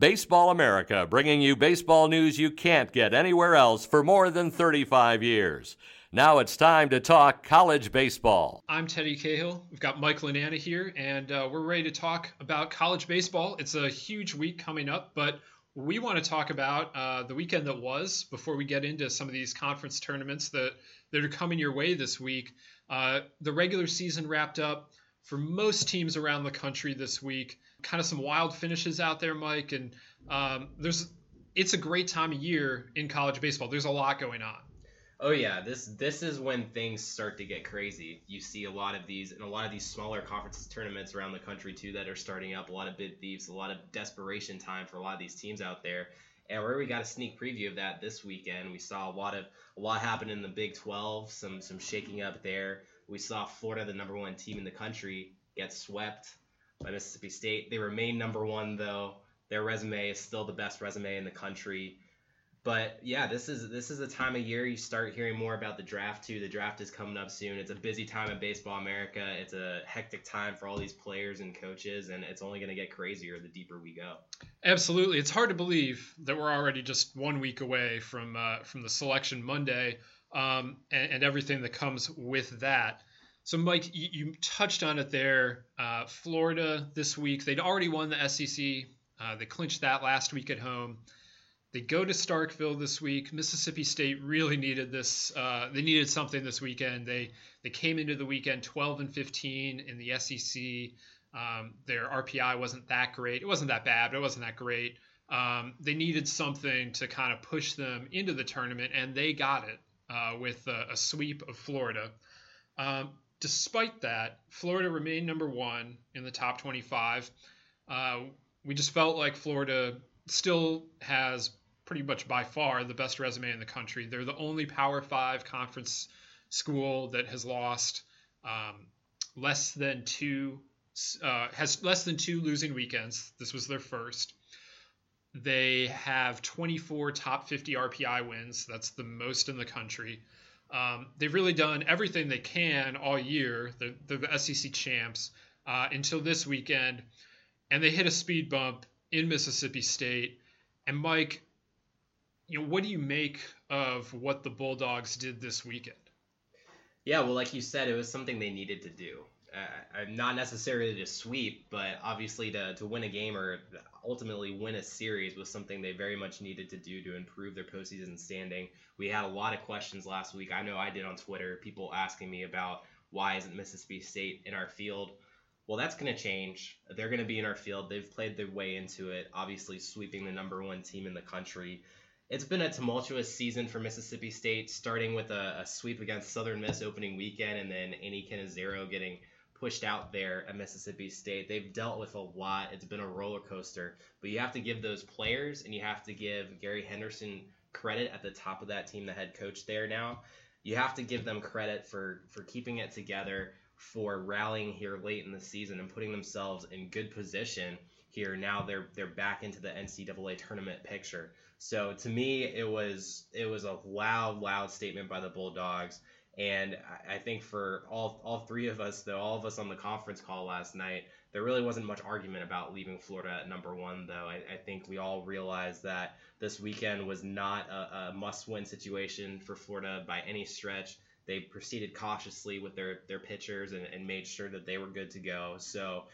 Baseball America, bringing you baseball news you can't get anywhere else for more than 35 years. Now it's time to talk college baseball. I'm Teddy Cahill. We've got Mike Lananna here, and uh, we're ready to talk about college baseball. It's a huge week coming up, but we want to talk about uh, the weekend that was before we get into some of these conference tournaments that, that are coming your way this week. Uh, the regular season wrapped up for most teams around the country this week. Kind of some wild finishes out there, Mike, and um, there's it's a great time of year in college baseball. There's a lot going on. Oh yeah, this this is when things start to get crazy. You see a lot of these and a lot of these smaller conferences tournaments around the country too that are starting up. A lot of bid thieves, a lot of desperation time for a lot of these teams out there. And we got a sneak preview of that this weekend, we saw a lot of a lot happen in the Big 12, some some shaking up there. We saw Florida, the number one team in the country, get swept by Mississippi State. They remain number one though. Their resume is still the best resume in the country. But yeah, this is this is the time of year you start hearing more about the draft too. The draft is coming up soon. It's a busy time in baseball America. It's a hectic time for all these players and coaches, and it's only going to get crazier the deeper we go. Absolutely, it's hard to believe that we're already just one week away from uh, from the selection Monday um, and, and, everything that comes with that. So, Mike, you, you touched on it there. Uh, Florida this week, they'd already won the SEC. Uh, they clinched that last week at home. They go to Starkville this week. Mississippi State really needed this. Uh, they needed something this weekend. They they came into the weekend 12 and 15 in the SEC. Um, their RPI wasn't that great. It wasn't that bad, but it wasn't that great. Um, they needed something to kind of push them into the tournament, and they got it uh, with a, a, sweep of Florida. Um, despite that, Florida remained number one in the top 25. Uh, we just felt like Florida still has pretty much by far the best resume in the country. They're the only Power Five conference school that has lost um, less than two uh, has less than two losing weekends. This was their first. They have 24 top 50 RPI wins. That's the most in the country. Um, they've really done everything they can all year. They're, they're the SEC champs uh, until this weekend, and they hit a speed bump in Mississippi State. And Mike, you know, what do you make of what the Bulldogs did this weekend? Yeah, well, like you said, it was something they needed to do. Uh, not necessarily to sweep, but obviously to, to win a game or ultimately win a series was something they very much needed to do to improve their postseason standing. We had a lot of questions last week. I know I did on Twitter, people asking me about why isn't Mississippi State in our field. Well, that's going to change. They're going to be in our field. They've played their way into it, obviously sweeping the number one team in the country it's been a tumultuous season for Mississippi State, starting with a, a sweep against Southern Miss opening weekend, and then Andy Cannizaro getting pushed out there at Mississippi State. They've dealt with a lot. It's been a roller coaster, but you have to give those players and you have to give Gary Henderson credit at the top of that team, the head coach there now. You have to give them credit for for keeping it together, for rallying here late in the season and putting themselves in good position here. Now they're they're back into the NCAA tournament picture. So to me, it was it was a loud, loud statement by the Bulldogs. And I think for all all three of us, though, all of us on the conference call last night, there really wasn't much argument about leaving Florida at number one. Though I, I think we all realized that this weekend was not a, a must-win situation for Florida by any stretch. They proceeded cautiously with their their pitchers and, and made sure that they were good to go. So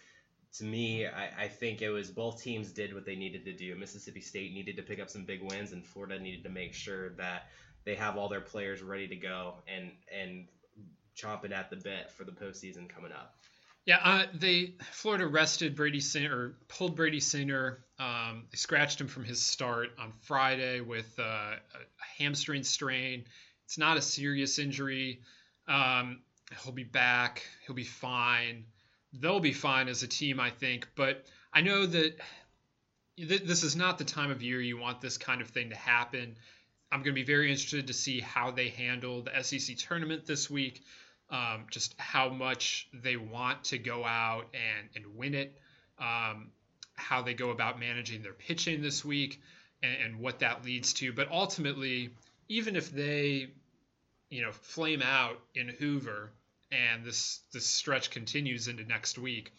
to me, I, I, think it was both teams did what they needed to do. Mississippi State needed to pick up some big wins, and Florida needed to make sure that they have all their players ready to go and and chomping at the bit for the postseason coming up. Yeah, uh, they Florida rested Brady Singer or pulled Brady Singer. Um, they scratched him from his start on Friday with uh, a hamstring strain. It's not a serious injury. Um, he'll be back. He'll be fine they'll be fine as a team, I think. But I know that th- this is not the time of year you want this kind of thing to happen. I'm going to be very interested to see how they handle the SEC tournament this week, um, just how much they want to go out and, and win it, um, how they go about managing their pitching this week, and, and what that leads to. But ultimately, even if they, you know, flame out in Hoover, and this this stretch continues into next week,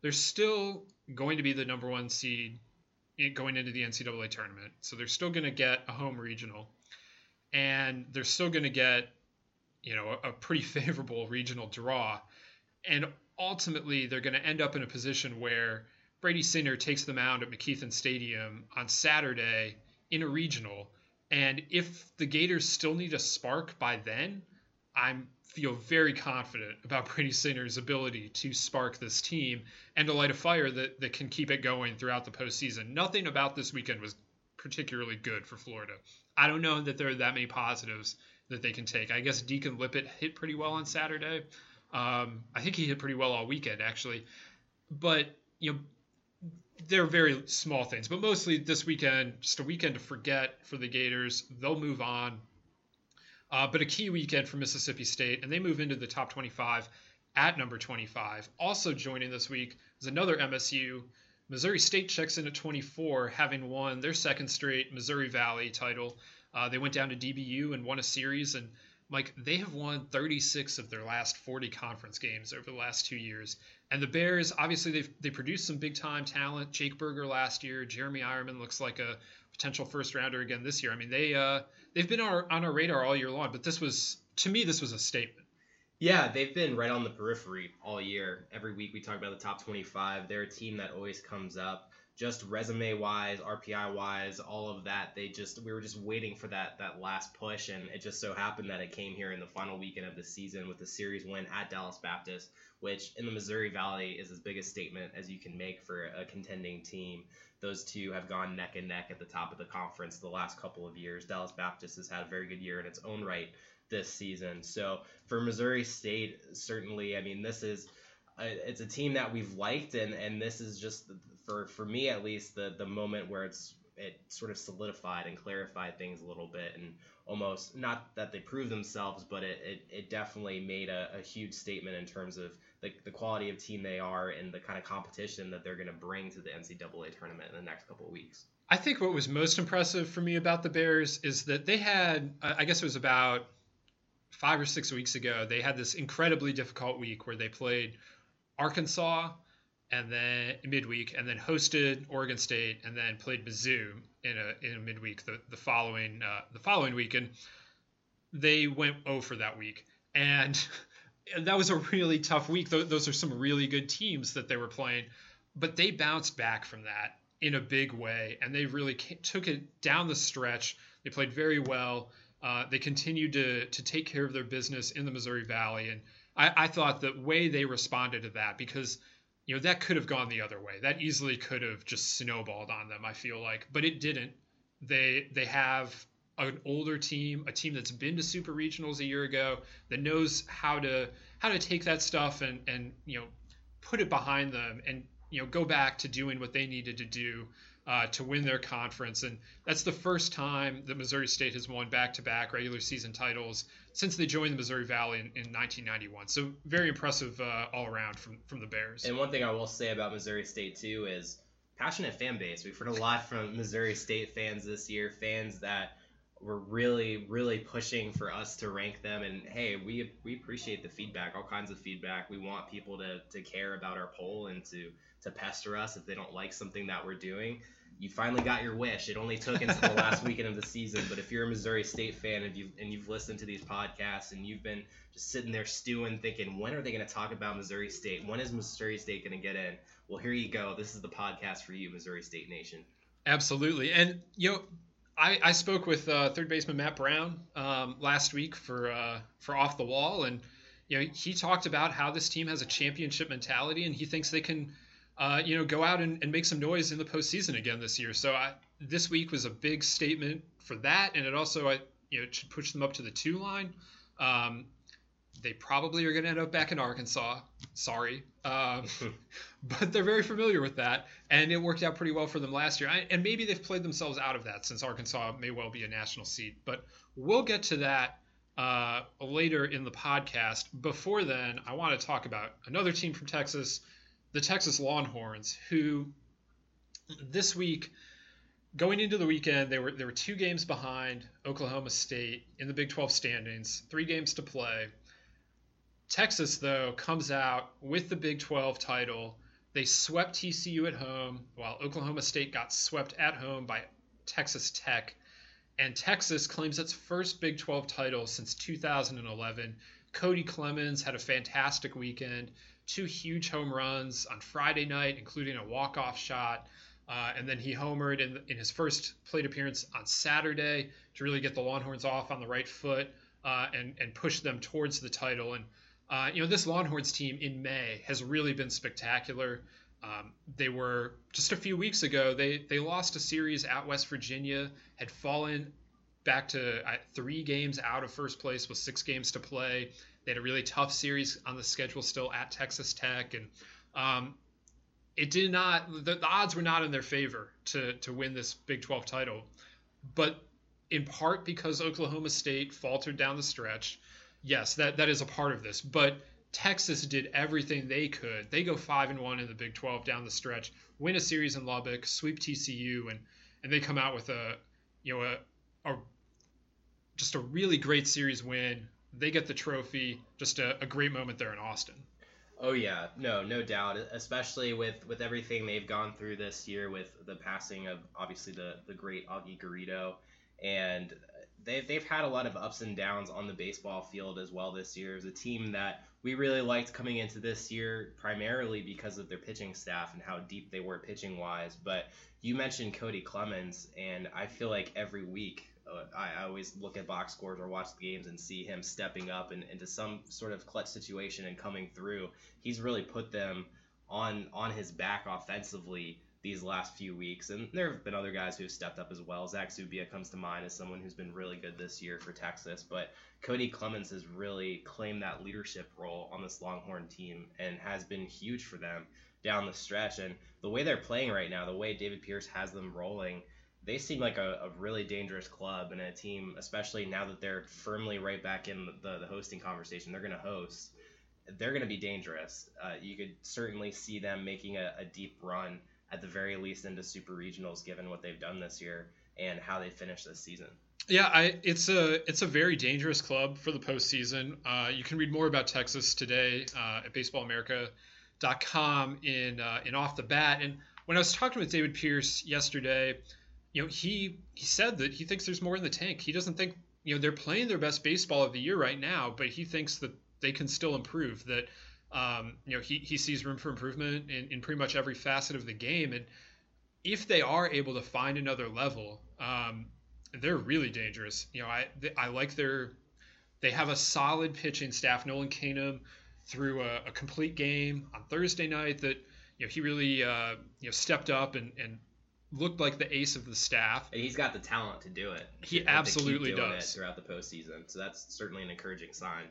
they're still going to be the number one seed going into the NCAA tournament. So they're still going to get a home regional, and they're still going to get you know a, a pretty favorable regional draw, and ultimately they're going to end up in a position where Brady Singer takes the mound at McKethan Stadium on Saturday in a regional. And if the Gators still need a spark by then, I'm feel very confident about Brady Singer's ability to spark this team and to light a fire that, that can keep it going throughout the postseason. Nothing about this weekend was particularly good for Florida. I don't know that there are that many positives that they can take. I guess Deacon Liput hit pretty well on Saturday. Um, I think he hit pretty well all weekend, actually. But, you know, they're very small things. But mostly this weekend, just a weekend to forget for the Gators. They'll move on uh, but a key weekend for Mississippi State, and they move into the top 25 at number 25. Also joining this week is another MSU. Missouri State checks in at 24, having won their second straight Missouri Valley title. Uh, they went down to DBU and won a series, and Mike, they have won 36 of their last 40 conference games over the last two years. And the Bears, obviously, they've they produced some big time talent. Jake Burger last year, Jeremy Eierman looks like a potential first rounder again this year. I mean, they uh, they've been our, on our radar all year long, but this was to me this was a statement. Yeah, they've been right on the periphery all year. Every week we talk about the top 25. They're a team that always comes up, just resume wise, RPI wise, all of that. They just we were just waiting for that that last push, and it just so happened that it came here in the final weekend of the season with the series win at Dallas Baptist, which in the Missouri Valley is as big a statement as you can make for a contending team those two have gone neck and neck at the top of the conference the last couple of years. Dallas Baptist has had a very good year in its own right this season. So for Missouri State, certainly, I mean, this is uh, it's a team that we've liked, and and this is just for for me at least the the moment where it's it sort of solidified and clarified things a little bit and almost not that they proved themselves but it, it, it definitely made a, a huge statement in terms of the, the quality of team they are and the kind of competition that they're going to bring to the NCAA tournament in the next couple of weeks. I think what was most impressive for me about the Bears is that they had, I guess it was about five or six weeks ago, they had this incredibly difficult week where they played Arkansas and then midweek, and then hosted Oregon State, and then played Mizzou in a in a midweek the the following uh, the following week, and they went 0 for that week, and that was a really tough week. Those are some really good teams that they were playing, but they bounced back from that in a big way, and they really took it down the stretch. They played very well. Uh, they continued to to take care of their business in the Missouri Valley, and I, I thought the way they responded to that because you know that could have gone the other way. That easily could have just snowballed on them. I feel like, but it didn't. They they have an older team, a team that's been to super regionals a year ago, that knows how to how to take that stuff and and you know put it behind them and you know go back to doing what they needed to do uh, to win their conference. And that's the first time that Missouri State has won back-to-back regular season titles since they joined the Missouri Valley in, in 1991. So very impressive uh, all around from from the Bears. And one thing I will say about Missouri State too is passionate fan base. We've heard a lot from Missouri State fans this year, fans that were really, really pushing for us to rank them. And hey, we we appreciate the feedback, all kinds of feedback. We want people to, to care about our poll and to to pester us if they don't like something that we're doing. You finally got your wish. It only took until the last weekend of the season, but if you're a Missouri State fan and you've, and you've listened to these podcasts and you've been just sitting there stewing, thinking, when are they going to talk about Missouri State? When is Missouri State going to get in? Well, here you go. This is the podcast for you, Missouri State Nation. Absolutely, and you know I, I spoke with uh, third baseman Matt Brown um, last week for uh, for off the wall, and you know he talked about how this team has a championship mentality, and he thinks they can, uh, you know, go out and, and, make some noise in the postseason again this year. So I, this week was a big statement for that, and it also I you know should push them up to the two line. Um, they probably are going to end up back in Arkansas. Sorry, um, but they're very familiar with that, and it worked out pretty well for them last year. I, and maybe they've played themselves out of that since Arkansas may well be a national seed. But we'll get to that uh, later in the podcast. Before then, I want to talk about another team from Texas, the Texas Longhorns, who this week. Going into the weekend, they were there were two games behind Oklahoma State in the Big 12 standings, three games to play Texas, though, comes out with the Big 12 title. They swept TCU at home, while Oklahoma State got swept at home by Texas Tech. And Texas claims its first Big 12 title since 2011. Cody Clemens had a fantastic weekend, two huge home runs on Friday night, including a walk-off shot. Uh, and then he homered in, in his first plate appearance on Saturday to really get the Longhorns off on the right foot uh, and, and push them towards the title. And uh, you know, this Longhorns team in May has really been spectacular. Um, they were just a few weeks ago. They they lost a series at West Virginia, had fallen back to uh, three games out of first place with six games to play. They had a really tough series on the schedule still at Texas Tech, and um, it did not. The, the odds were not in their favor to to win this Big 12 title, but in part because Oklahoma State faltered down the stretch yes, that that is a part of this. But Texas did everything they could. They go five and one in the Big 12 down the stretch, win a series in Lubbock, sweep TCU, and and they come out with a you know a, a just a really great series win. They get the trophy. Just a, a great moment there in Austin. Oh yeah, no, no doubt. Especially with with everything they've gone through this year, with the passing of obviously the the great Augie Garrido, and they've they've had a lot of ups and downs on the baseball field as well this year. As a team that we really liked coming into this year, primarily because of their pitching staff and how deep they were pitching wise. But you mentioned Cody Clemens, and I feel like every week I, I, always look at box scores or watch the games and see him stepping up and, into some sort of clutch situation and coming through. He's really put them on on his back offensively these last few weeks. And there have been other guys who have stepped up as well. Zach Zubia comes to mind as someone who's been really good this year for Texas. But Cody Clemens has really claimed that leadership role on this Longhorn team and has been huge for them down the stretch. And the way they're playing right now, the way David Pierce has them rolling, they seem like a, a really dangerous club and a team, especially now that they're firmly right back in the, the hosting conversation. They're going to host. They're going to be dangerous. Uh, you could certainly see them making a, a deep run at the very least into super regionals, given what they've done this year and how they finished this season. Yeah, I, it's a it's a very dangerous club for the postseason. Uh, you can read more about Texas today uh, at BaseballAmerica.com in uh, in off the bat. And when I was talking with David Pierce yesterday, you know he he said that he thinks there's more in the tank. He doesn't think you know they're playing their best baseball of the year right now, but he thinks that they can still improve. That um, you know, he, he sees room for improvement in, in pretty much every facet of the game. And if they are able to find another level, um, they're really dangerous. You know, I I like their they have a solid pitching staff. Nolan Kingham threw a, a complete game on Thursday night that you know he really uh, you know stepped up and, and looked like the ace of the staff. And he's got the talent to do it. He absolutely does throughout the postseason. So that's certainly an encouraging sign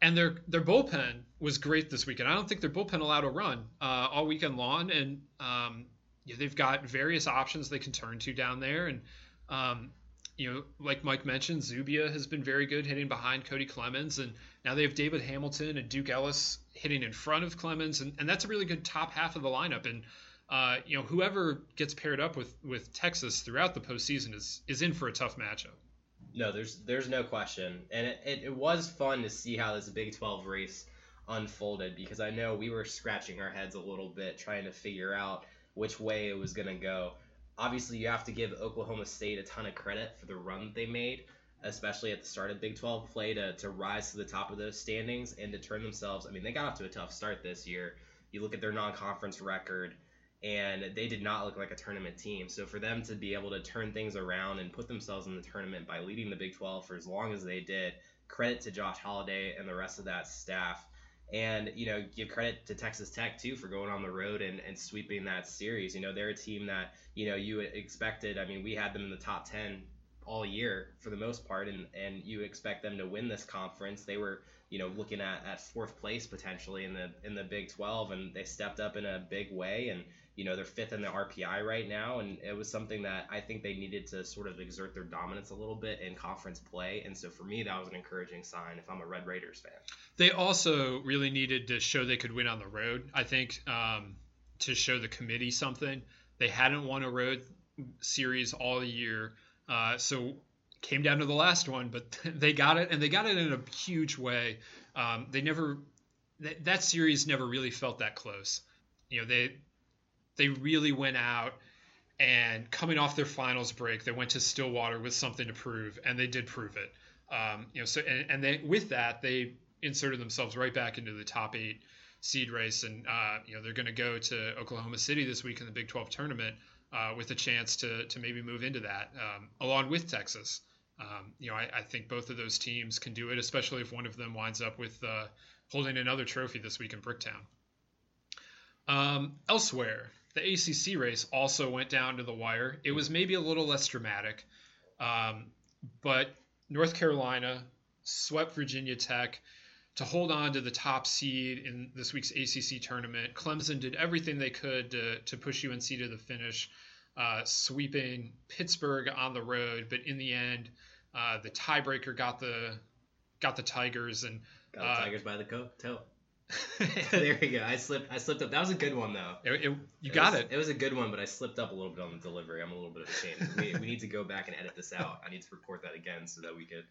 and their their bullpen was great this weekend. I don't think their bullpen allowed a run uh, all weekend long, and um, yeah, they've got various options they can turn to down there. And um, you know, like Mike mentioned, Zubia has been very good hitting behind Cody Clemens, and now they have David Hamilton and Duke Ellis hitting in front of Clemens, and, and that's a really good top half of the lineup. And uh, you know, whoever gets paired up with with Texas throughout the postseason is is in for a tough matchup. No, there's there's no question, and it, it, it was fun to see how this Big 12 race unfolded because I know we were scratching our heads a little bit trying to figure out which way it was to go. Obviously, you have to give Oklahoma State a ton of credit for the run that they made, especially at the start of Big 12 play to, to rise to the top of those standings and to turn themselves. I mean, they got off to a tough start this year. You look at their non conference record, and they did not look like a tournament team. So for them to be able to turn things around and put themselves in the tournament by leading the Big 12 for as long as they did, credit to Josh Holliday and the rest of that staff. And, you know, give credit to Texas Tech, too, for going on the road and, and sweeping that series. You know, they're a team that, you know, you expected. I mean, we had them in the top 10 all year for the most part, and, and you expect them to win this conference. They were, you know, looking at, at fourth place potentially in the in the Big 12, and they stepped up in a big way. And you know they're fifth in the RPI right now, and it was something that I think they needed to sort of exert their dominance a little bit in conference play. And so for me, that was an encouraging sign if I'm a Red Raiders fan. They also really needed to show they could win on the road. I think um, to show the committee something. They hadn't won a road series all year, uh, so came down to the last one, but they got it, and they got it in a huge way. Um, they never that, that series never really felt that close. You know, they they really went out and coming off their finals break, they went to Stillwater with something to prove, and they did prove it. Um, you know, so and, and they with that they inserted themselves right back into the top eight seed race, and uh, you know they're going to go to Oklahoma City this week in the Big 12 tournament uh, with a chance to to maybe move into that um, along with Texas. Um, you know, I, I, think both of those teams can do it, especially if one of them winds up with uh, holding another trophy this week in Bricktown. Um, elsewhere, the ACC race also went down to the wire. It was maybe a little less dramatic, um, but North Carolina swept Virginia Tech to hold on to the top seed in this week's ACC tournament. Clemson did everything they could to, to push UNC to the finish, uh, sweeping Pittsburgh on the road. But in the end, uh, the tiebreaker got the got the Tigers and got the uh, Tigers by the coat. there we go. I slipped. I slipped up. That was a good one though. It, it, you got was, it. It was a good one, but I slipped up a little bit on the delivery. I'm a little bit ashamed. we, we need to go back and edit this out. I need to report that again so that we could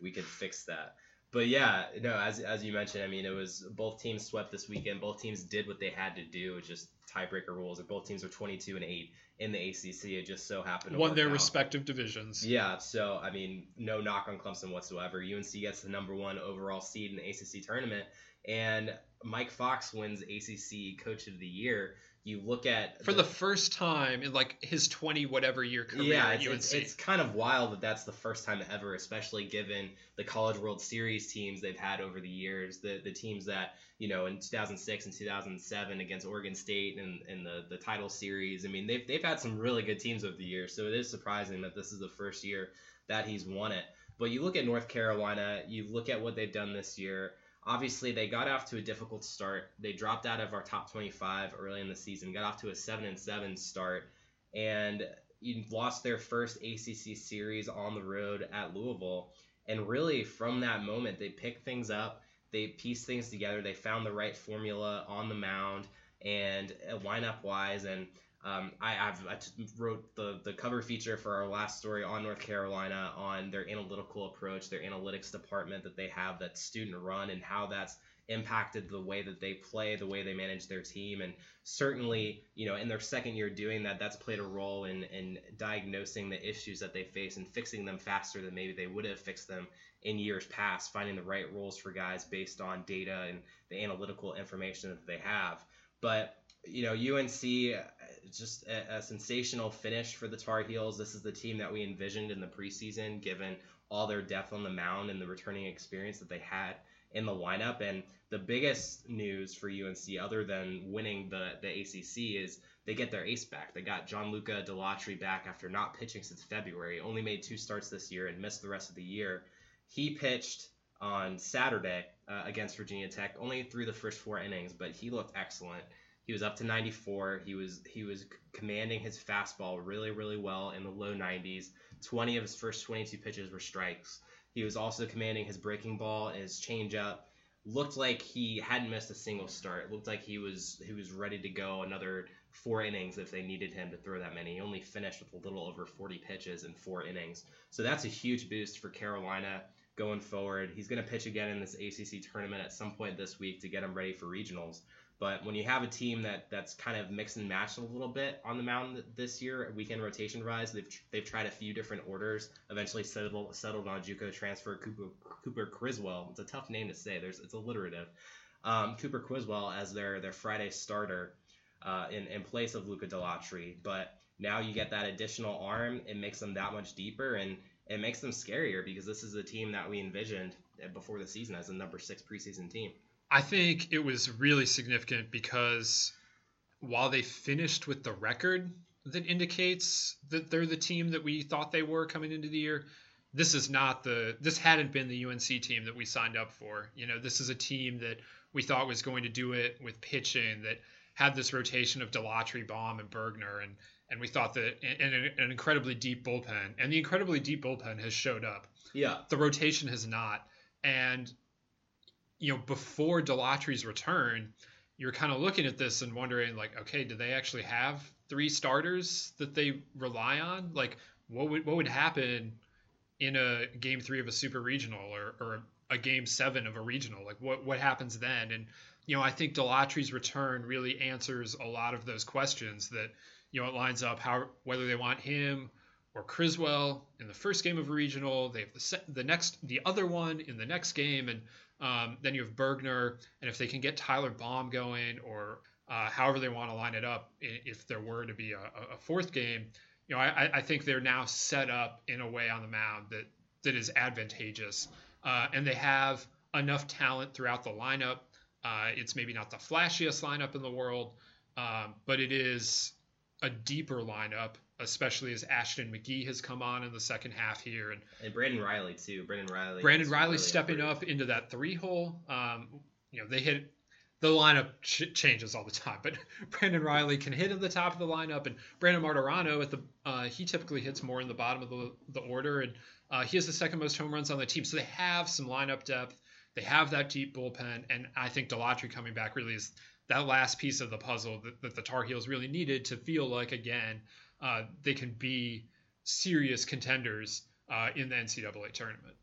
we could fix that. But yeah, no, as as you mentioned, I mean, it was both teams swept this weekend. Both teams did what they had to do. Just tiebreaker rules. both teams are 22 and eight in the ACC. It just so happened to won their out. respective divisions. Yeah, so I mean, no knock on Clemson whatsoever. UNC gets the number one overall seed in the ACC tournament, and Mike Fox wins ACC Coach of the Year. You look at for the, the first time in like his twenty whatever year career yeah, it's, it's, it's, kind of wild that that's the first time ever, especially given the College World Series teams they've had over the years, the the teams that you know in 2006 and 2007 against Oregon State and, and the the title series. I mean they've they've had some really good teams over the years, so it is surprising that this is the first year that he's won it. But you look at North Carolina, you look at what they've done this year obviously they got off to a difficult start. They dropped out of our top 25 early in the season, got off to a 7 and 7 start, and lost their first ACC series on the road at Louisville. And really, from that moment, they picked things up, they pieced things together, they found the right formula on the mound and uh, lineup wise, and um, I, I wrote the, the cover feature for our last story on North Carolina on their analytical approach, their analytics department that they have that's student run, and how that's impacted the way that they play, the way they manage their team. And certainly, you know, in their second year doing that, that's played a role in, in diagnosing the issues that they face and fixing them faster than maybe they would have fixed them in years past, finding the right roles for guys based on data and the analytical information that they have. But you know, UNC uh, just a, a, sensational finish for the Tar Heels. This is the team that we envisioned in the preseason, given all their depth on the mound and the returning experience that they had in the lineup. And the biggest news for UNC, other than winning the, the ACC, is they get their ace back. They got Gianluca Dalatri back after not pitching since February. Only made two starts this year and missed the rest of the year. He pitched on Saturday uh, against Virginia Tech, only through the first four innings, but he looked excellent. He was up to 94. He was he was commanding his fastball really really well in the low 90s. 20 of his first 22 pitches were strikes. He was also commanding his breaking ball and his changeup. Looked like he hadn't missed a single start. Looked like he was he was ready to go. Another four innings if they needed him to throw that many. He only finished with a little over 40 pitches in four innings. So that's a huge boost for Carolina going forward. He's going to pitch again in this ACC tournament at some point this week to get him ready for regionals. But when you have a team that that's kind of mixed and matched a little bit on the mound this year, weekend rotation rise, they've they've tried a few different orders. Eventually settled settled on JUCO transfer Cooper Cooper Criswell. It's a tough name to say. There's it's alliterative. Um, Cooper Criswell as their their Friday starter uh, in in place of Luca Dalatri. But now you get that additional arm. It makes them that much deeper and it makes them scarier because this is a team that we envisioned before the season as a number six preseason team. I think it was really significant because while they finished with the record that indicates that they're the team that we thought they were coming into the year, this is not the this hadn't been the UNC team that we signed up for. You know, this is a team that we thought was going to do it with pitching that had this rotation of Dalatri, Baum, and Bergner, and and we thought that and an incredibly deep bullpen, and the incredibly deep bullpen has showed up. Yeah, the rotation has not, and you know, before Dalatri's return, you're kind of looking at this and wondering, like, okay, do they actually have three starters that they rely on? Like, what would what would happen in a game three of a super regional or, or a game seven of a regional? Like, what what happens then? And you know, I think Dalatri's return really answers a lot of those questions. That you know, it lines up how whether they want him or Criswell in the first game of a regional. They have the se- the next the other one in the next game, and um, then you have Bergner, and if they can get Tyler Baum going, or uh, however they want to line it up, if there were to be a, a fourth game, you know, I, I, think they're now set up in a way on the mound that that is advantageous, uh, and they have enough talent throughout the lineup. Uh, it's maybe not the flashiest lineup in the world, um, but it is a deeper lineup especially as Ashton McGee has come on in the second half here, and and Brandon Riley too. Brandon Riley. Brandon Riley really stepping up into that three hole. Um, you know they hit the lineup ch- changes all the time, but Brandon Riley can hit in the top of the lineup, and Brandon Martorano at the uh, he typically hits more in the bottom of the, the order, and uh, he has the second most home runs on the team. So they have some lineup depth. They have that deep bullpen, and I think Dalatri coming back really is that last piece of the puzzle that, that the Tar Heels really needed to feel like again uh, they can be serious contenders uh, in the NCAA tournament.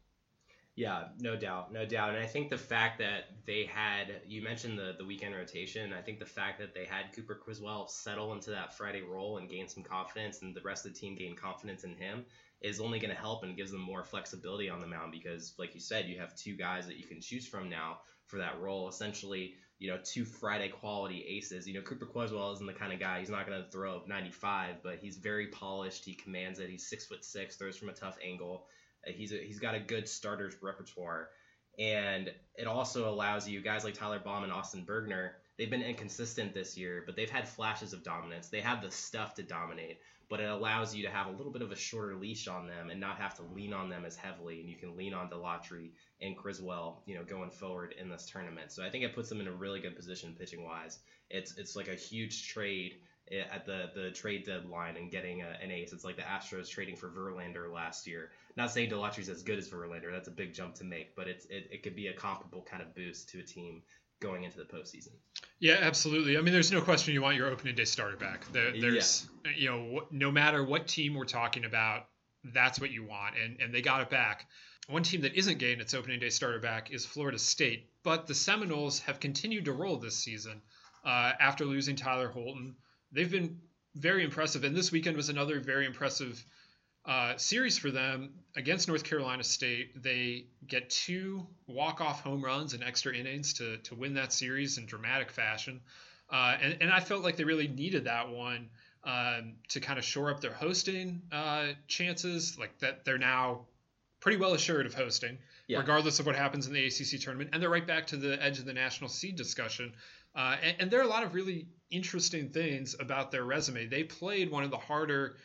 Yeah, no doubt, no doubt. And I think the fact that they had, you mentioned the, the weekend rotation, I think the fact that they had Cooper Criswell settle into that Friday role and gain some confidence, and the rest of the team gain confidence in him, is only going to help and gives them more flexibility on the mound because, like you said, you have two guys that you can choose from now for that role. Essentially, you know, two Friday quality aces. You know, Cooper Criswell isn't the kind of guy. He's not going to throw 95, but he's very polished. He commands it. He's six foot six, throws from a tough angle. Uh, he's a, he's got a good starter's repertoire, and it also allows you guys like Tyler Baum and Austin Bergner. They've been inconsistent this year, but they've had flashes of dominance. They have the stuff to dominate, but it allows you to have a little bit of a shorter leash on them and not have to lean on them as heavily. And you can lean on Dalatri and Criswell, you know, going forward in this tournament. So I think it puts them in a really good position pitching wise. It's it's like a huge trade eh, at the the trade deadline and getting a, an ace. It's like the Astros trading for Verlander last year. Not saying Dalatri's as good as Verlander. That's a big jump to make, but it's it, it could be a comparable kind of boost to a team going into the postseason. Yeah, absolutely. I mean, there's no question you want your opening day starter back. There, there's, yeah. you know, no matter what team we're talking about, that's what you want, and and they got it back. One team that isn't getting its opening day starter back is Florida State, but the Seminoles have continued to roll this season uh, after losing Tyler Holton. They've been very impressive, and this weekend was another very impressive uh, series for them against North Carolina State. They get two walk-off home runs and extra innings to to win that series in dramatic fashion, uh, and and I felt like they really needed that one um, to kind of shore up their hosting uh, chances. Like that, they're now pretty well assured of hosting, yeah. regardless of what happens in the ACC tournament. And they're right back to the edge of the national seed discussion. Uh, and, and, there are a lot of really interesting things about their resume. They played one of the harder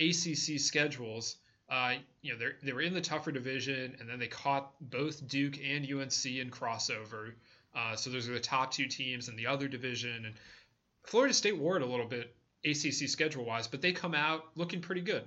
ACC schedules. Uh, you know, they were in the tougher division, and then they caught both Duke and UNC in crossover. Uh, so those are the top two teams in the other division. And Florida State wore it a little bit ACC schedule wise, but they come out looking pretty good.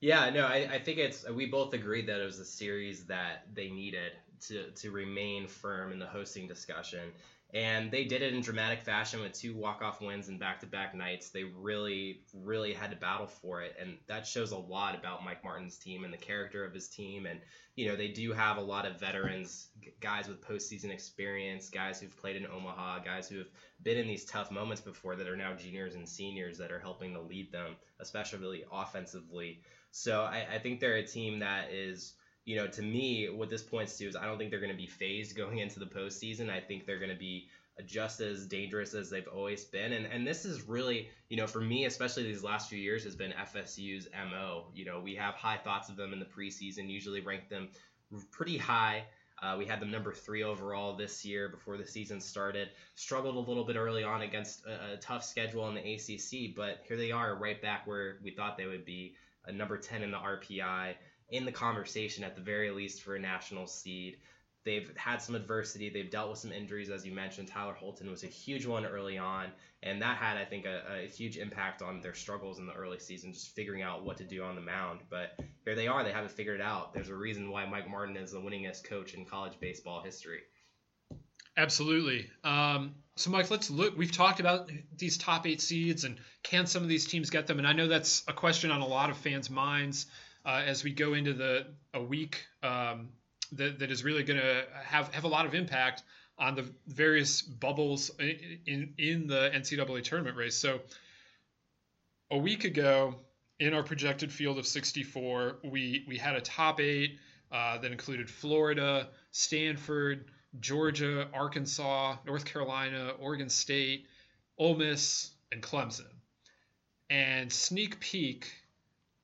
Yeah, no, I, I think it's we both agreed that it was a series that they needed to to remain firm in the hosting discussion. And they did it in dramatic fashion with two walk-off wins and back-to-back nights. They really, really had to battle for it, and that shows a lot about Mike Martin's team and the character of his team. And you know, they do have a lot of veterans, guys with postseason experience, guys who've played in Omaha, guys who have been in these tough moments before that are now juniors and seniors that are helping to lead them, especially offensively. So I, I think they're a team that is you know, to me, what this points to is I don't think they're going to be phased going into the postseason. I think they're going to be just as dangerous as they've always been. And and this is really, you know, for me, especially these last few years, has been FSU's MO. You know, we have high thoughts of them in the preseason, usually rank them pretty high. Uh, we had them number three overall this year before the season started. Struggled a little bit early on against a, a tough schedule in the ACC, but here they are right back where we thought they would be, a number 10 in the RPI in the conversation at the very least for a national seed. They've had some adversity. They've dealt with some injuries, as you mentioned. Tyler Holton was a huge one early on, and that had, I think, a, a, huge impact on their struggles in the early season, just figuring out what to do on the mound. But here they are. They haven't figured it out. There's a reason why Mike Martin is the winningest coach in college baseball history. Absolutely. Um, so, Mike, let's look. We've talked about these top eight seeds and can some of these teams get them? And I know that's a question on a lot of fans' minds uh, as we go into the a week um, that, that is really going to have have a lot of impact on the various bubbles in, in, in the NCAA tournament race. So a week ago, in our projected field of 64, we we had a top eight uh, that included Florida, Stanford, Georgia, Arkansas, North Carolina, Oregon State, Ole Miss, and Clemson. And sneak peek,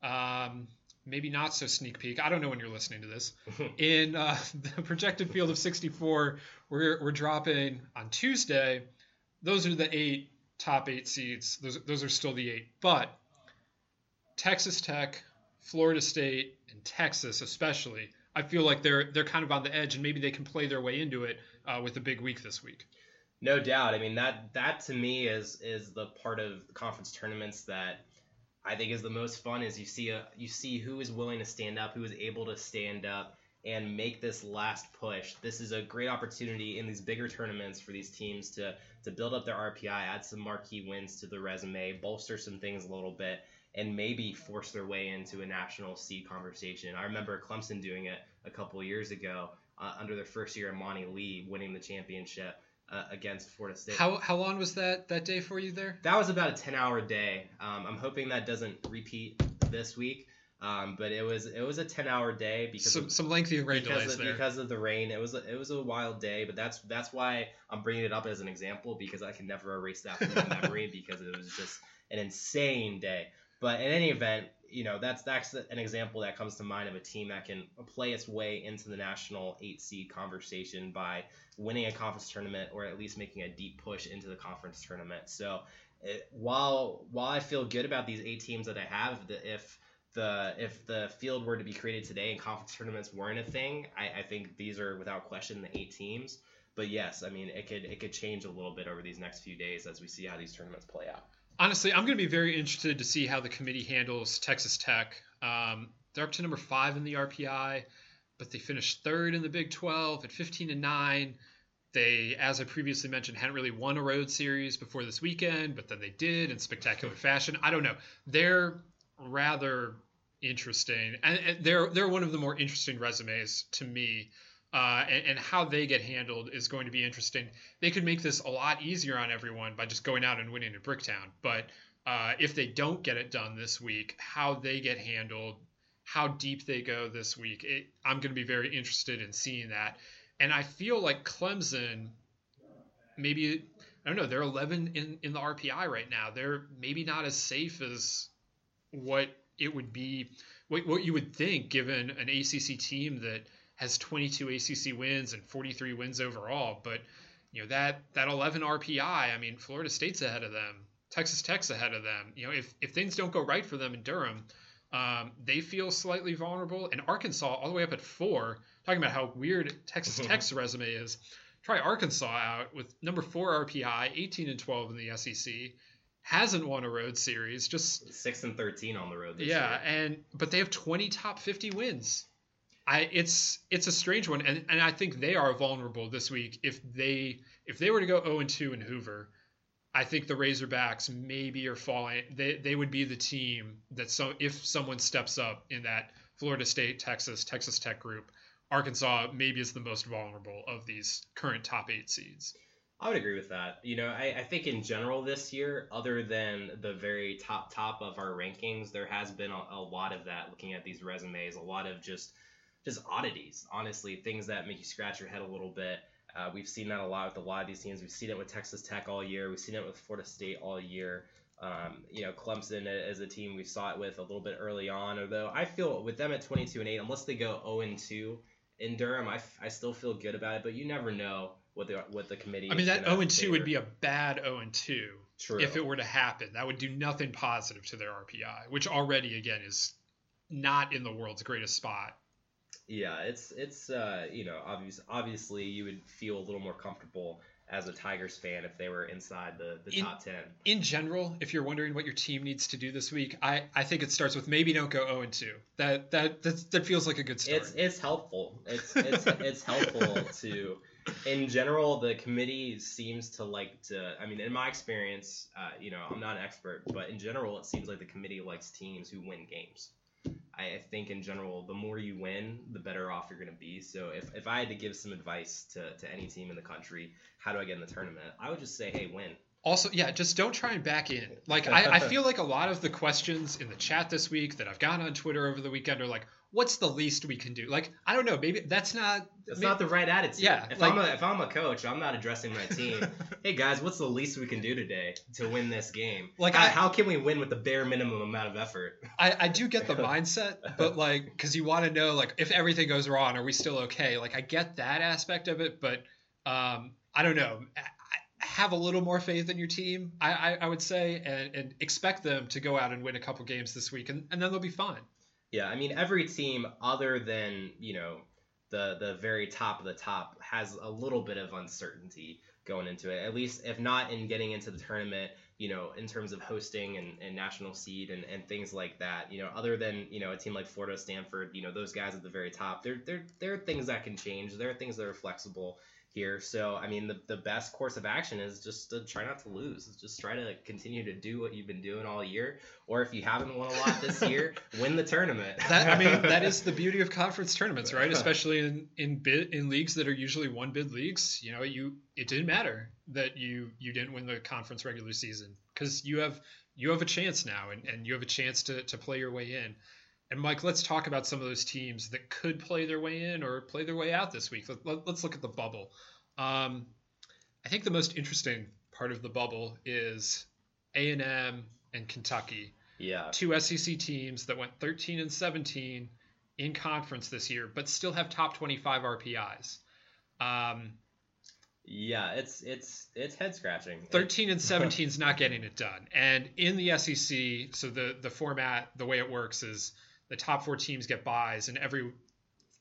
um, maybe not so sneak peek. I don't know when you're listening to this. In uh, the projected field of 64, we're, we're dropping on Tuesday. Those are the eight top eight seeds. Those, those are still the eight. But Texas Tech, Florida State, and Texas, especially, I feel like they're they're kind of on the edge, and maybe they can play their way into it uh, with a big week this week. No doubt. I mean that that to me is is the part of conference tournaments that I think is the most fun is you see a you see who is willing to stand up, who is able to stand up and make this last push. This is a great opportunity in these bigger tournaments for these teams to to build up their RPI, add some marquee wins to the resume, bolster some things a little bit, and maybe force their way into a national seed conversation. I remember Clemson doing it a couple years ago uh, under their first year, in Monte Lee winning the championship uh, against Florida State. How how long was that that day for you there? That was about a ten hour day. Um, I'm hoping that doesn't repeat this week. Um, but it was it was a ten hour day because some, of, some lengthy rain because delays of, there. because of the rain. It was a, it was a wild day, but that's that's why I'm bringing it up as an example because I can never erase that from my memory because it was just an insane day. But in any event, you know that's that's an example that comes to mind of a team that can play its way into the national eight seed conversation by winning a conference tournament or at least making a deep push into the conference tournament. So it, while while I feel good about these eight teams that I have, the, if the if the field were to be created today and conference tournaments weren't a thing, I, I think these are without question the eight teams. But yes, I mean it could it could change a little bit over these next few days as we see how these tournaments play out. Honestly, I'm going to be very interested to see how the committee handles Texas Tech. Um, they're up to number five in the RPI, but they finished third in the Big 12 at 15 and nine. They, as I previously mentioned, hadn't really won a road series before this weekend, but then they did in spectacular fashion. I don't know. They're rather interesting, and, and they're they're one of the more interesting resumes to me. Uh, and, and, how they get handled is going to be interesting. They could make this a lot easier on everyone by just going out and winning at Bricktown. But uh, if they don't get it done this week, how they get handled, how deep they go this week, it, I'm going to be very interested in seeing that. And I feel like Clemson, maybe I don't know, they're 11 in in the RPI right now. They're maybe not as safe as what it would be, what, what you would think, given an ACC team that has 22 ACC wins and 43 wins overall. But you know that that 11 RPI. I mean, Florida State's ahead of them. Texas Tech's ahead of them. You know, if if things don't go right for them in Durham, um, they feel slightly vulnerable. And Arkansas, all the way up at four, talking about how weird Texas Tech's resume is. Try Arkansas out with number four RPI, 18 and 12 in the SEC hasn't won a road series just six and 13 on the road yeah year. and but they have 20 top 50 wins I it's it's a strange one, and, and I think they are vulnerable this week. If they if they were to go 0 and 2 in Hoover, I think the Razorbacks maybe are falling. They they would be the team that so if someone steps up in that Florida State, Texas, Texas Tech group, Arkansas maybe is the most vulnerable of these current top eight seeds. I would agree with that. You know, I, I think in general this year, other than the very top top of our rankings, there has been a, a lot of that. Looking at these resumes, a lot of just just oddities. Honestly, things that make you scratch your head a little bit. Uh, we've seen that a lot with a lot of these teams. We've seen it with Texas Tech all year. We've seen it with Florida State all year. Um, you know, Clemson as a team we saw it with a little bit early on. Although I feel with them at 22 and 8, unless they go 0 and 2 in Durham, I, I still feel good about it. But you never know what the what the committee. I mean, that 0 and 2 would be a bad 0 and 2 True. if it were to happen. That would do nothing positive to their RPI, which already again is not in the world's greatest spot. Yeah, it's it's uh, you know obvious obviously you would feel a little more comfortable as a Tigers fan if they were inside the, the In- top ten. In general, if you're wondering what your team needs to do this week, I, I think it starts with maybe don't go 0 and 2. That that that, that feels like a good start. It's it's helpful. It's it's it's helpful to. In general, the committee seems to like to. I mean, in my experience, uh, you know, I'm not an expert, but in general, it seems like the committee likes teams who win games. I, I think in general, the more you win, the better off you're going to be. So if, if I had to give some advice to, to any team in the country, how do I get in the tournament? I would just say, hey, win. Also, yeah, just don't try and back in. Like, I, I feel like a lot of the questions in the chat this week that I've gotten on Twitter over the weekend are like, what's the least we can do? Like, I don't know, maybe that's not. That's may- not the right attitude. Yeah, If like- I'm a if I'm a coach, I'm not addressing my team. hey guys, what's the least we can do today to win this game? Like, how, I- how can we win with the bare minimum amount of effort? I, I do get the mindset, but like, because you want to know, like, if everything goes wrong, are we still okay? Like, I get that aspect of it, but um, I don't know. I, I have a little more faith in your team, I, I, I would say, and, and expect them to go out and win a couple games this week, and, and then they'll be fine. Yeah, I mean every team other than you know the the very top of the top has a little bit of uncertainty going into it. At least if not in getting into the tournament, you know, in terms of hosting and, and national seed and, and things like that. You know, other than you know a team like Florida, Stanford, you know those guys at the very top. There there there are things that can change. There are things that are flexible here. So I mean the, the best course of action is just to try not to lose. Just try to continue to do what you've been doing all year. Or if you haven't won a lot this year, win the tournament. That I mean, that is the beauty of conference tournaments, right? Especially in in bid in leagues that are usually one bid leagues. You know, you it didn't matter that you you didn't win the conference regular season because you have you have a chance now, and, and you have a chance to to play your way in. And Mike, let's talk about some of those teams that could play their way in or play their way out this week. Let, us look at the bubble. Um, I think the most interesting part of the bubble is A and M and Kentucky yeah. two SEC teams that went 13 and 17 in conference this year, but still have top 25 RPIs. Um, Yeah, it's it's it's head scratching. 13 and 17 is not getting it done. And in the SEC, so the the format, the way it works is the top four teams get buys, and every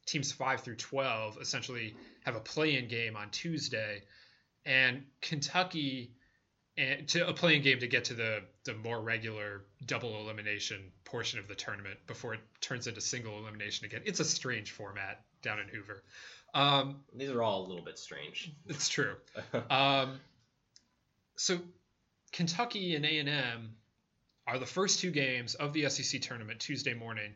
teams five through 12 essentially have a play-in game on Tuesday. And Kentucky and to a playing game to get to the the more regular double elimination portion of the tournament before it turns into single elimination again. It's a strange format down in Hoover. Um, These are all a little bit strange. it's true. Um, so Kentucky and A and M are the first two games of the SEC tournament Tuesday morning,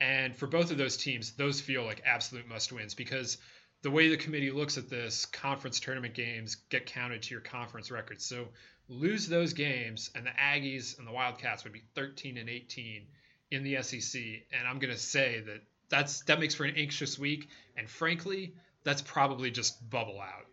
and for both of those teams, those feel like absolute must wins because the way the committee looks at this, conference tournament games get counted to your conference record. So lose those games, and the Aggies and the Wildcats would be 13 and 18 in the SEC. And I'm going to say that that's that makes for an anxious week, and frankly, that's probably just bubble out.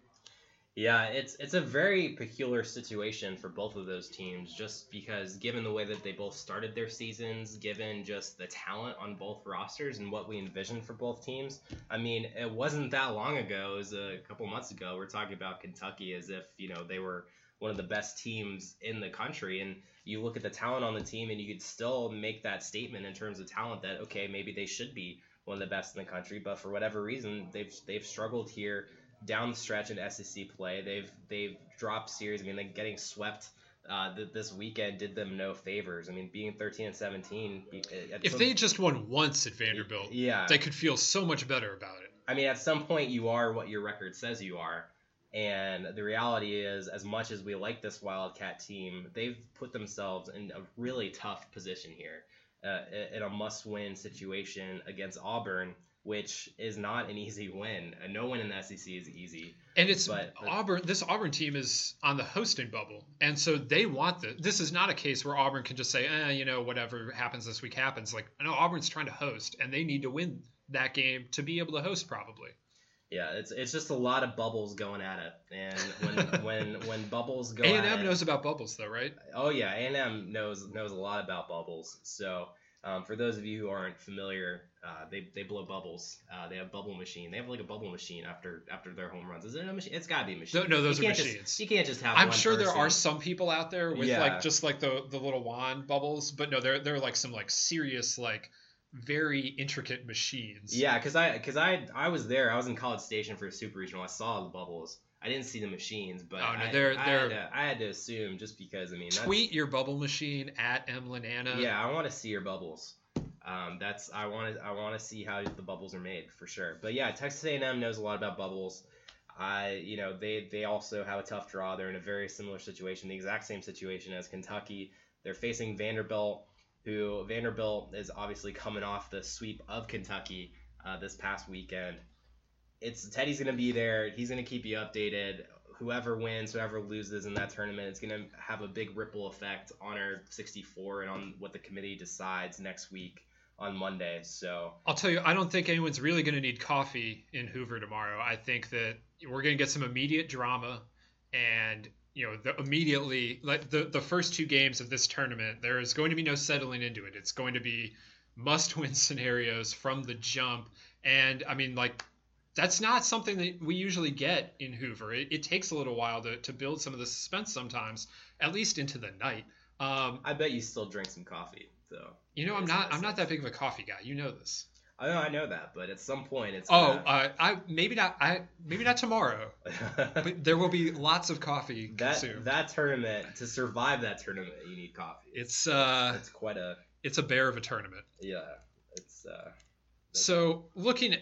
Yeah, it's it's a very peculiar situation for both of those teams, just because given the way that they both started their seasons, given just the talent on both rosters and what we envisioned for both teams. I mean, it wasn't that long ago, it was a couple months ago, we're talking about Kentucky as if you know they were one of the best teams in the country, and you look at the talent on the team, and you could still make that statement in terms of talent that okay, maybe they should be one of the best in the country, but for whatever reason, they've they've struggled here down the stretch in SEC play. They've they've dropped series. I mean, they're getting swept uh, th- this weekend did them no favors. I mean, being 13 and 17. If some, they just won once at Vanderbilt, yeah, they could feel so much better about it. I mean, at some point, you are what your record says you are. And the reality is, as much as we like this Wildcat team, they've put themselves in a really tough position here, uh, in a must-win situation against Auburn, which is not an easy win. No win in the SEC is easy. And it's but, but, Auburn. This Auburn team is on the hosting bubble, and so they want this. This is not a case where Auburn can just say, eh, you know, whatever happens this week happens. Like, no, Auburn's trying to host, and they need to win that game to be able to host probably. Yeah, it's it's just a lot of bubbles going at it, and when when when bubbles go, A and M knows about bubbles though, right? Oh yeah, A and M knows knows a lot about bubbles. So um, for those of you who aren't familiar, uh, they, they blow bubbles. Uh, they have bubble machine. They have like a bubble machine after after their home runs. Is it a machine? It's got to be a machine. No, no those you are machines. Just, you can't just have. I'm sure person. there are some people out there with yeah. like just like the the little wand bubbles, but no, they're they're like some like serious like very intricate machines. Yeah, because I because I I was there. I was in College Station for a super regional. I saw the bubbles. I didn't see the machines, but oh, no, they're, I, they're, I, had to, I had to assume just because I mean tweet your bubble machine at MLananna. Yeah, I want to see your bubbles. Um, that's I want to I want to see how the bubbles are made for sure. But yeah, Texas A&M knows a lot about bubbles. I you know they they also have a tough draw. They're in a very similar situation, the exact same situation as Kentucky. They're facing Vanderbilt who Vanderbilt is obviously coming off the sweep of Kentucky uh, this past weekend. It's Teddy's to be there. He's to keep you updated. Whoever wins, whoever loses in that tournament, it's to have a big ripple effect on our 64 and on what the committee decides next week on Monday. So I'll tell you, I don't think anyone's really going to need coffee in Hoover tomorrow. I think that we're going to get some immediate drama, and you know, the, immediately like the the first two games of this tournament, there is going to be no settling into it. It's going to be must-win scenarios from the jump, and I mean, like that's not something that we usually get in Hoover. It, it takes a little while to to build some of the suspense sometimes, at least into the night. Um, I bet you still drink some coffee, though. You know, I'm not I'm not that big of a coffee guy. You know this. I know, I know that, but at some point it's. Oh, uh, I maybe not. I maybe not tomorrow, but there will be lots of coffee that, consumed. That tournament to survive that tournament, you need coffee. It's uh, it's quite a. It's a bear of a tournament. Yeah, it's uh. So looking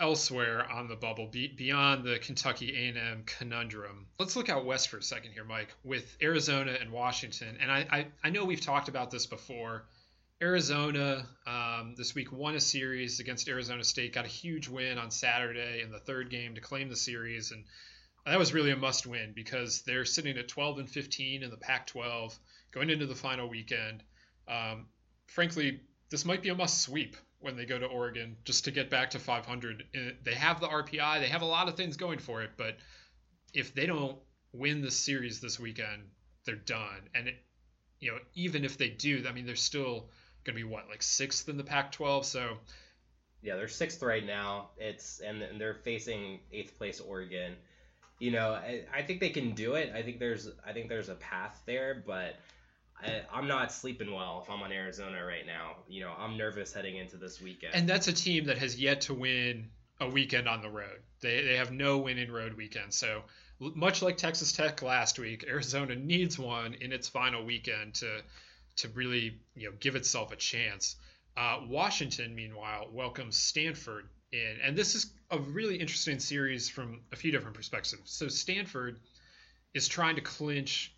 elsewhere on the bubble, be, beyond the Kentucky A&M conundrum, let's look out west for a second here, Mike, with Arizona and Washington. And I, I, I know we've talked about this before Arizona um, this week won a series against Arizona State, got a huge win on Saturday in the third game to claim the series, and that was really a must-win because they're sitting at 12 and 15 in the Pac-12 going into the final weekend. Um, frankly, this might be a must-sweep when they go to Oregon just to get back to 500. Uh, they have the RPI, they have a lot of things going for it, but if they don't win the series this weekend, they're done. And it, you know, even if they do, I mean, they're still going to be what like sixth in the Pac-12. So yeah, they're sixth right now. It's and, and they're facing eighth place Oregon. You know, I, I, think they can do it. I think there's I think there's a path there, but I, I'm not sleeping well if I'm on Arizona right now. You know, I'm nervous heading into this weekend. And that's a team that has yet to win a weekend on the road. They they have no winning road weekend. So much like Texas Tech last week, Arizona needs one in its final weekend to to really you know give itself a chance. Uh, Washington, meanwhile, welcomes Stanford in, and this is a really interesting series from a few different perspectives. So Stanford is trying to clinch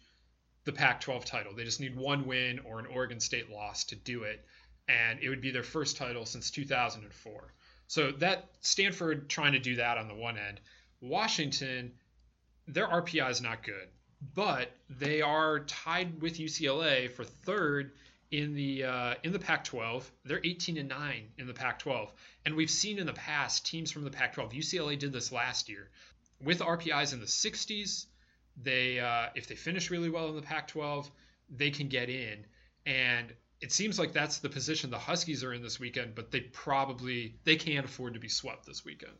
the Pac-12 title. They just need one win or an Oregon State loss to do it, and it would be their first title since 2004. So that Stanford trying to do that on the one end, Washington, their RPI is not good but they are tied with UCLA for third in the uh, in the Pac-12. They're 18 and nine in the Pac-12, and we've seen in the past teams from the Pac-12. UCLA did this last year with RPIs in the 60s. They uh, if they finish really well in the Pac-12, they can get in, and it seems like that's the position the Huskies are in this weekend. But they probably they can't afford to be swept this weekend.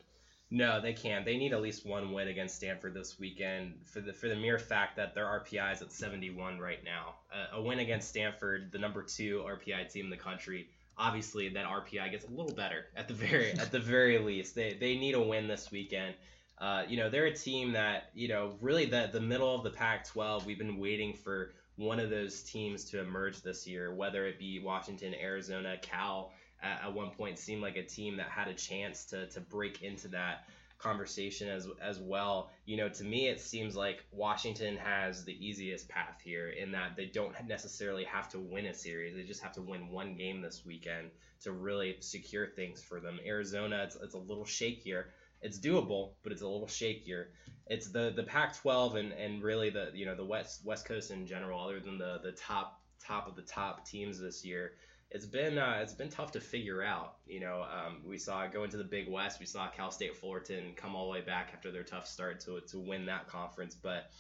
No, they can't. They need at least one win against Stanford this weekend for the for the mere fact that their RPI is at 71 right now. Uh, a win against Stanford, the number two RPI team in the country, obviously that RPI gets a little better at the very at the very least. They they need a win this weekend. Uh, you know, they're a team that, you know, really the, the middle of the Pac 12, we've been waiting for one of those teams to emerge this year, whether it be Washington, Arizona, Cal. At, at one point, seemed like a team that had a chance to, to break into that conversation as as well. You know, to me, it seems like Washington has the easiest path here in that they don't necessarily have to win a series; they just have to win one game this weekend to really secure things for them. Arizona, it's, it's a little shakier. It's doable, but it's a little shakier. It's the the Pac-12 and and really the you know the West West Coast in general, other than the the top top of the top teams this year it's been uh, it's been tough to figure out. You know, um, we saw go into the Big West. We saw Cal State Fullerton come all the way back after their tough start to to win that conference. But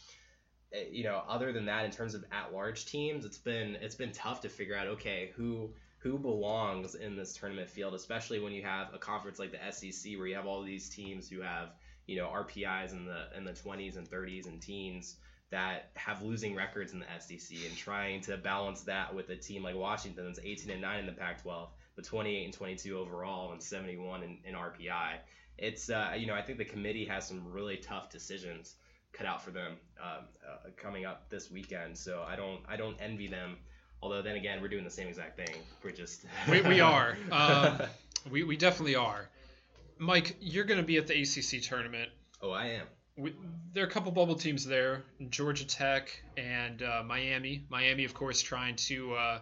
eh, you know, other than that, in terms of at large teams, it's been it's been tough to figure out. Okay, who who belongs in this tournament field, especially when you have a conference like the SEC where you have all these teams who have you know RPIs in the in the 20s and 30s and teens that have losing records in the SEC and trying to balance that with a team like Washington that's 18 and 9 in the Pac-12, but 28 and 22 overall and 71 in, in RPI. It's uh, you know I think the committee has some really tough decisions cut out for them um, uh, coming up this weekend. So I don't I don't envy them. Although then again we're doing the same exact thing. We're just we, we are um, we we definitely are. Mike, you're going to be at the ACC tournament. Oh, I am we, there are a couple bubble teams there Georgia Tech and uh, Miami. Miami, of course, trying to uh,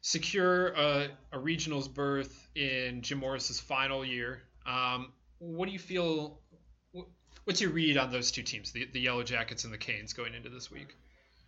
secure a, a, regionals berth in Jim Morris's final year. Um, what do you feel? What's your read on those two teams, the, the Yellow Jackets and the Canes, going into this week?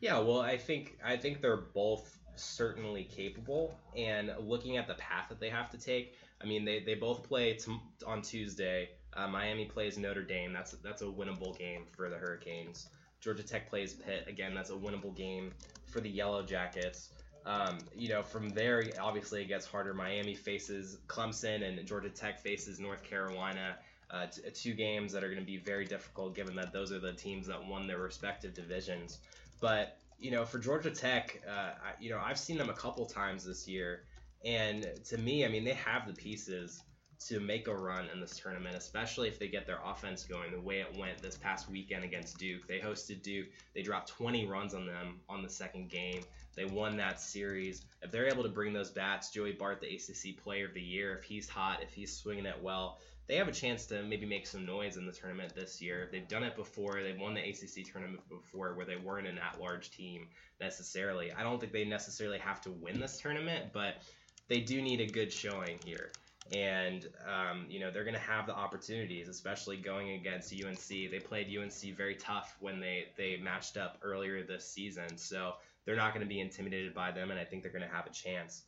Yeah, well, I think I think they're both certainly capable. And looking at the path that they have to take, I mean, they, they both play t- on Tuesday. Uh, Miami plays Notre Dame. That's that's a winnable game for the Hurricanes. Georgia Tech plays Pitt. Again, that's a winnable game for the Yellow Jackets. Um, you know, from there, obviously it gets harder. Miami faces Clemson, and Georgia Tech faces North Carolina. Uh, t- two games that are going to be very difficult, given that those are the teams that won their respective divisions. But you know, for Georgia Tech, uh, you know, I've seen them a couple times this year, and to me, I mean, they have the pieces to make a run in this tournament, especially if they get their offense going the way it went this past weekend against Duke. They hosted Duke. They dropped 20 runs on them on the second game. They won that series. If they're able to bring those bats, Joey Bart, the ACC Player of the Year, if he's hot, if he's swinging it well, they have a chance to maybe make some noise in the tournament this year. They've done it before. They've won the ACC tournament before where they weren't an at-large team necessarily. I don't think they necessarily have to win this tournament, but they do need a good showing here and um, you know they're going to have the opportunities, especially going against UNC. They played UNC very tough when they they matched up earlier this season, so they're not going to be intimidated by them, and I think they're going to have a chance.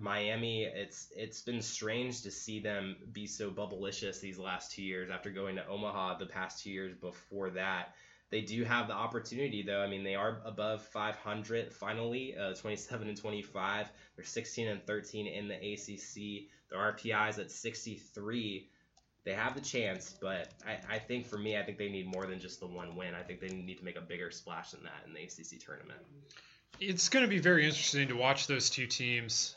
Miami, it's it's been strange to see them be so bubblicious these last two years after going to Omaha the past two years before that. They do have the opportunity, though. I mean, they are above 500 finally, uh, 27 and 25. They're 16 and 13 in the ACC. Their RPI is at 63. They have the chance, but I, I think for me, I think they need more than just the one win. I think they need to make a bigger splash than that in the ACC tournament. It's going to be very interesting to watch those two teams.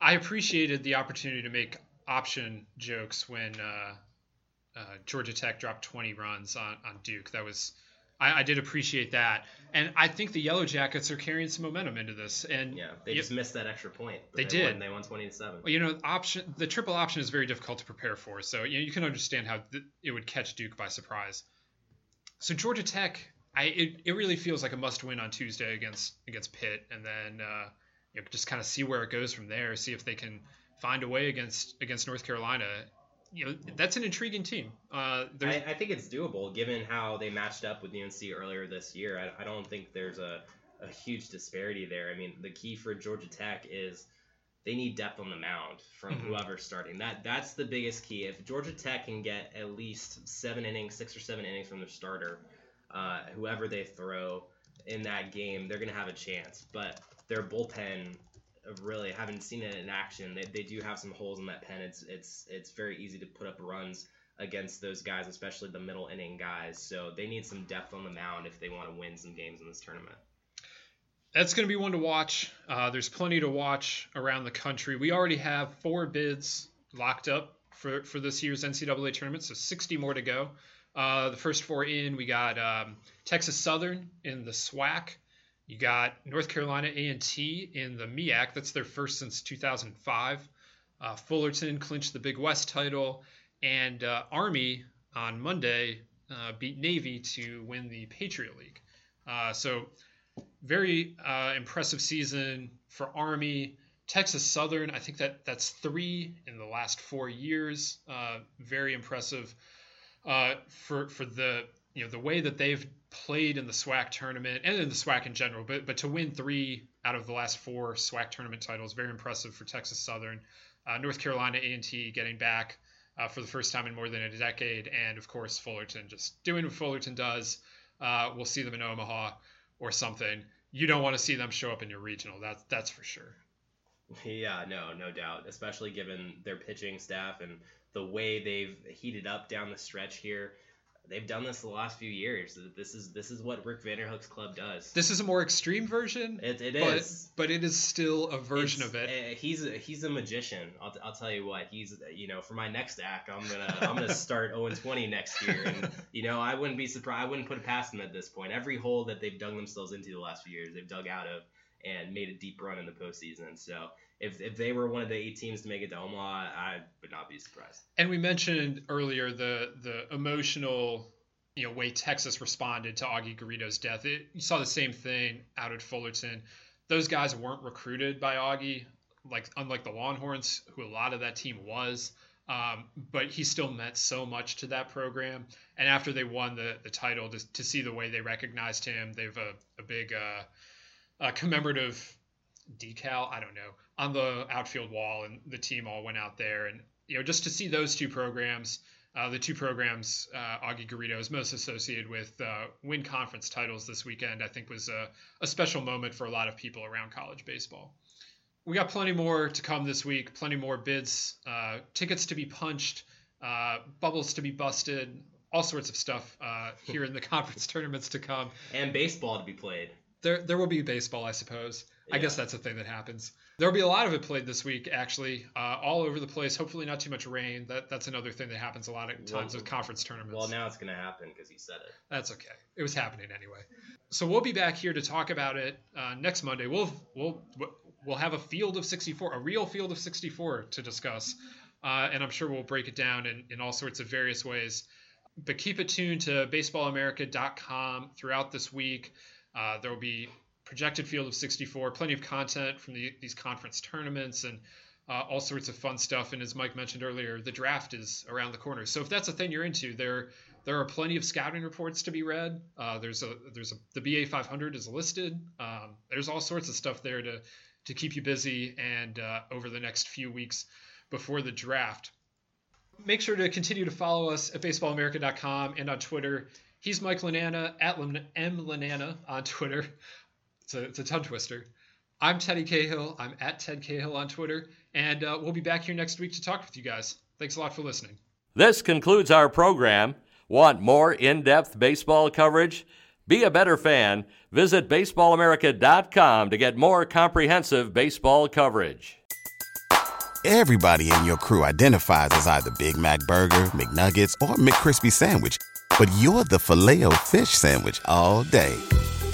I appreciated the opportunity to make option jokes when uh, uh, Georgia Tech dropped 20 runs on, on Duke. That was I, I, did appreciate that, and I think the Yellow Jackets are carrying some momentum into this. And yeah, they just missed that extra point. They, they, did. Won, they won twenty to seven. Well, you know, option the triple option is very difficult to prepare for, so you know you can understand how th- it would catch Duke by surprise. So Georgia Tech, I it, it really feels like a must win on Tuesday against against Pitt, and then uh, you know, just kind of see where it goes from there. See if they can find a way against against North Carolina you know that's an intriguing team. Uh, I, I, think it's doable given how they matched up with UNC earlier this year. I, I don't think there's a, a huge disparity there. I mean, the key for Georgia Tech is they need depth on the mound from mm-hmm. whoever's starting. That that's the biggest key. If Georgia Tech can get at least seven innings, six or seven innings from their starter, uh, whoever they throw in that game, they're gonna have a chance. But their bullpen really haven't seen it in action. They, they do have some holes in that pen. It's it's it's very easy to put up runs against those guys, especially the middle inning guys. So they need some depth on the mound if they want to win some games in this tournament. That's going to be one to watch. Uh, there's plenty to watch around the country. We already have four bids locked up for, for this year's NCAA tournament, so 60 more to go. Uh, the first four in, we got um, Texas Southern in the SWAC. You got North Carolina A&T in the MEAC. That's their first since 2005. Uh, Fullerton clinched the Big West title, and uh, Army on Monday uh, beat Navy to win the Patriot League. Uh, so very uh, impressive season for Army. Texas Southern, I think that that's three in the last four years. Very impressive uh, for for the you know the way that they've played in the SWAC tournament and in the SWAC in general. But but to win three out of the last four SWAC tournament titles, very impressive for Texas Southern. Uh, North Carolina A&T getting back uh, for the first time in more than a decade, and of course Fullerton just doing what Fullerton does. Uh, we'll see them in Omaha or something. You don't want to see them show up in your regional. That's that's for sure. Yeah, no, no doubt. Especially given their pitching staff and the way they've heated up down the stretch here. They've done this the last few years. This is this is what Rick Vanderhook's club does. This is a more extreme version. It, it but, is. but it is still a version It's- of it. uh, he's a, he's a magician. I'll, I'll tell you what. He's you know for my next act, I'm gonna I'm gonna start 0 20 next year, and you know I wouldn't be surprised. I wouldn't put it past him at this point. Every hole that they've dug themselves into the last few years, they've dug out of and made a deep run in the postseason. So if if they were one of the eight teams to make it to Omaha, I would not be surprised. And we mentioned earlier the the emotional, you know, way Texas responded to Augie Garrido's death. It, you saw the same thing out at Fullerton. Those guys weren't recruited by Augie, like unlike the Longhorns, who a lot of that team was. Um, but he still meant so much to that program. And after they won the the title, to, to see the way they recognized him, they've a a big uh, uh, commemorative decal, I don't know, on the outfield wall, and the team all went out there, and you know, just to see those two programs, uh, the two programs uh, Augie Garrido is most associated with, uh, win conference titles this weekend, I think was a, a special moment for a lot of people around college baseball. We got plenty more to come this week, plenty more bids, uh, tickets to be punched, uh, bubbles to be busted, all sorts of stuff uh, here in the conference tournaments to come And baseball to be played. there there will be baseball, I suppose. I guess that's a thing that happens. There will be a lot of it played this week, actually, uh, all over the place. Hopefully, not too much rain. That that's another thing that happens a lot of times Well, with conference tournaments. Well, now it's gonna happen because he said it. That's okay. It was happening anyway. So we'll be back here to talk about it uh, next Monday. We'll we'll we'll have a field of 64, a real field of 64 to discuss, uh, and I'm sure we'll break it down in, in all sorts of various ways. But keep it tuned to baseballamerica.com throughout this week. Uh, there will be projected field of 64, plenty of content from the, these conference tournaments and uh, all sorts of fun stuff. And as Mike mentioned earlier, the draft is around the corner. So if that's a thing you're into, there there are plenty of scouting reports to be read. Uh, there's a there's a the BA 500 is listed. Um, there's all sorts of stuff there to to keep you busy and uh, over the next few weeks before the draft. Make sure to continue to follow us at baseballamerica.com and on Twitter. He's Mike Lananna at M Lananna on Twitter. It's a, it's a tongue twister. I'm Teddy Cahill. I'm at Ted Cahill on Twitter. And uh, we'll be back here next week to talk with you guys. Thanks a lot for listening. This concludes our program. Want more in depth baseball coverage? Be a better fan. Visit baseballamerica.com to get more comprehensive baseball coverage. Everybody in your crew identifies as either Big Mac Burger, McNuggets, or McCrispy Sandwich. But you're the filet fish Sandwich all day.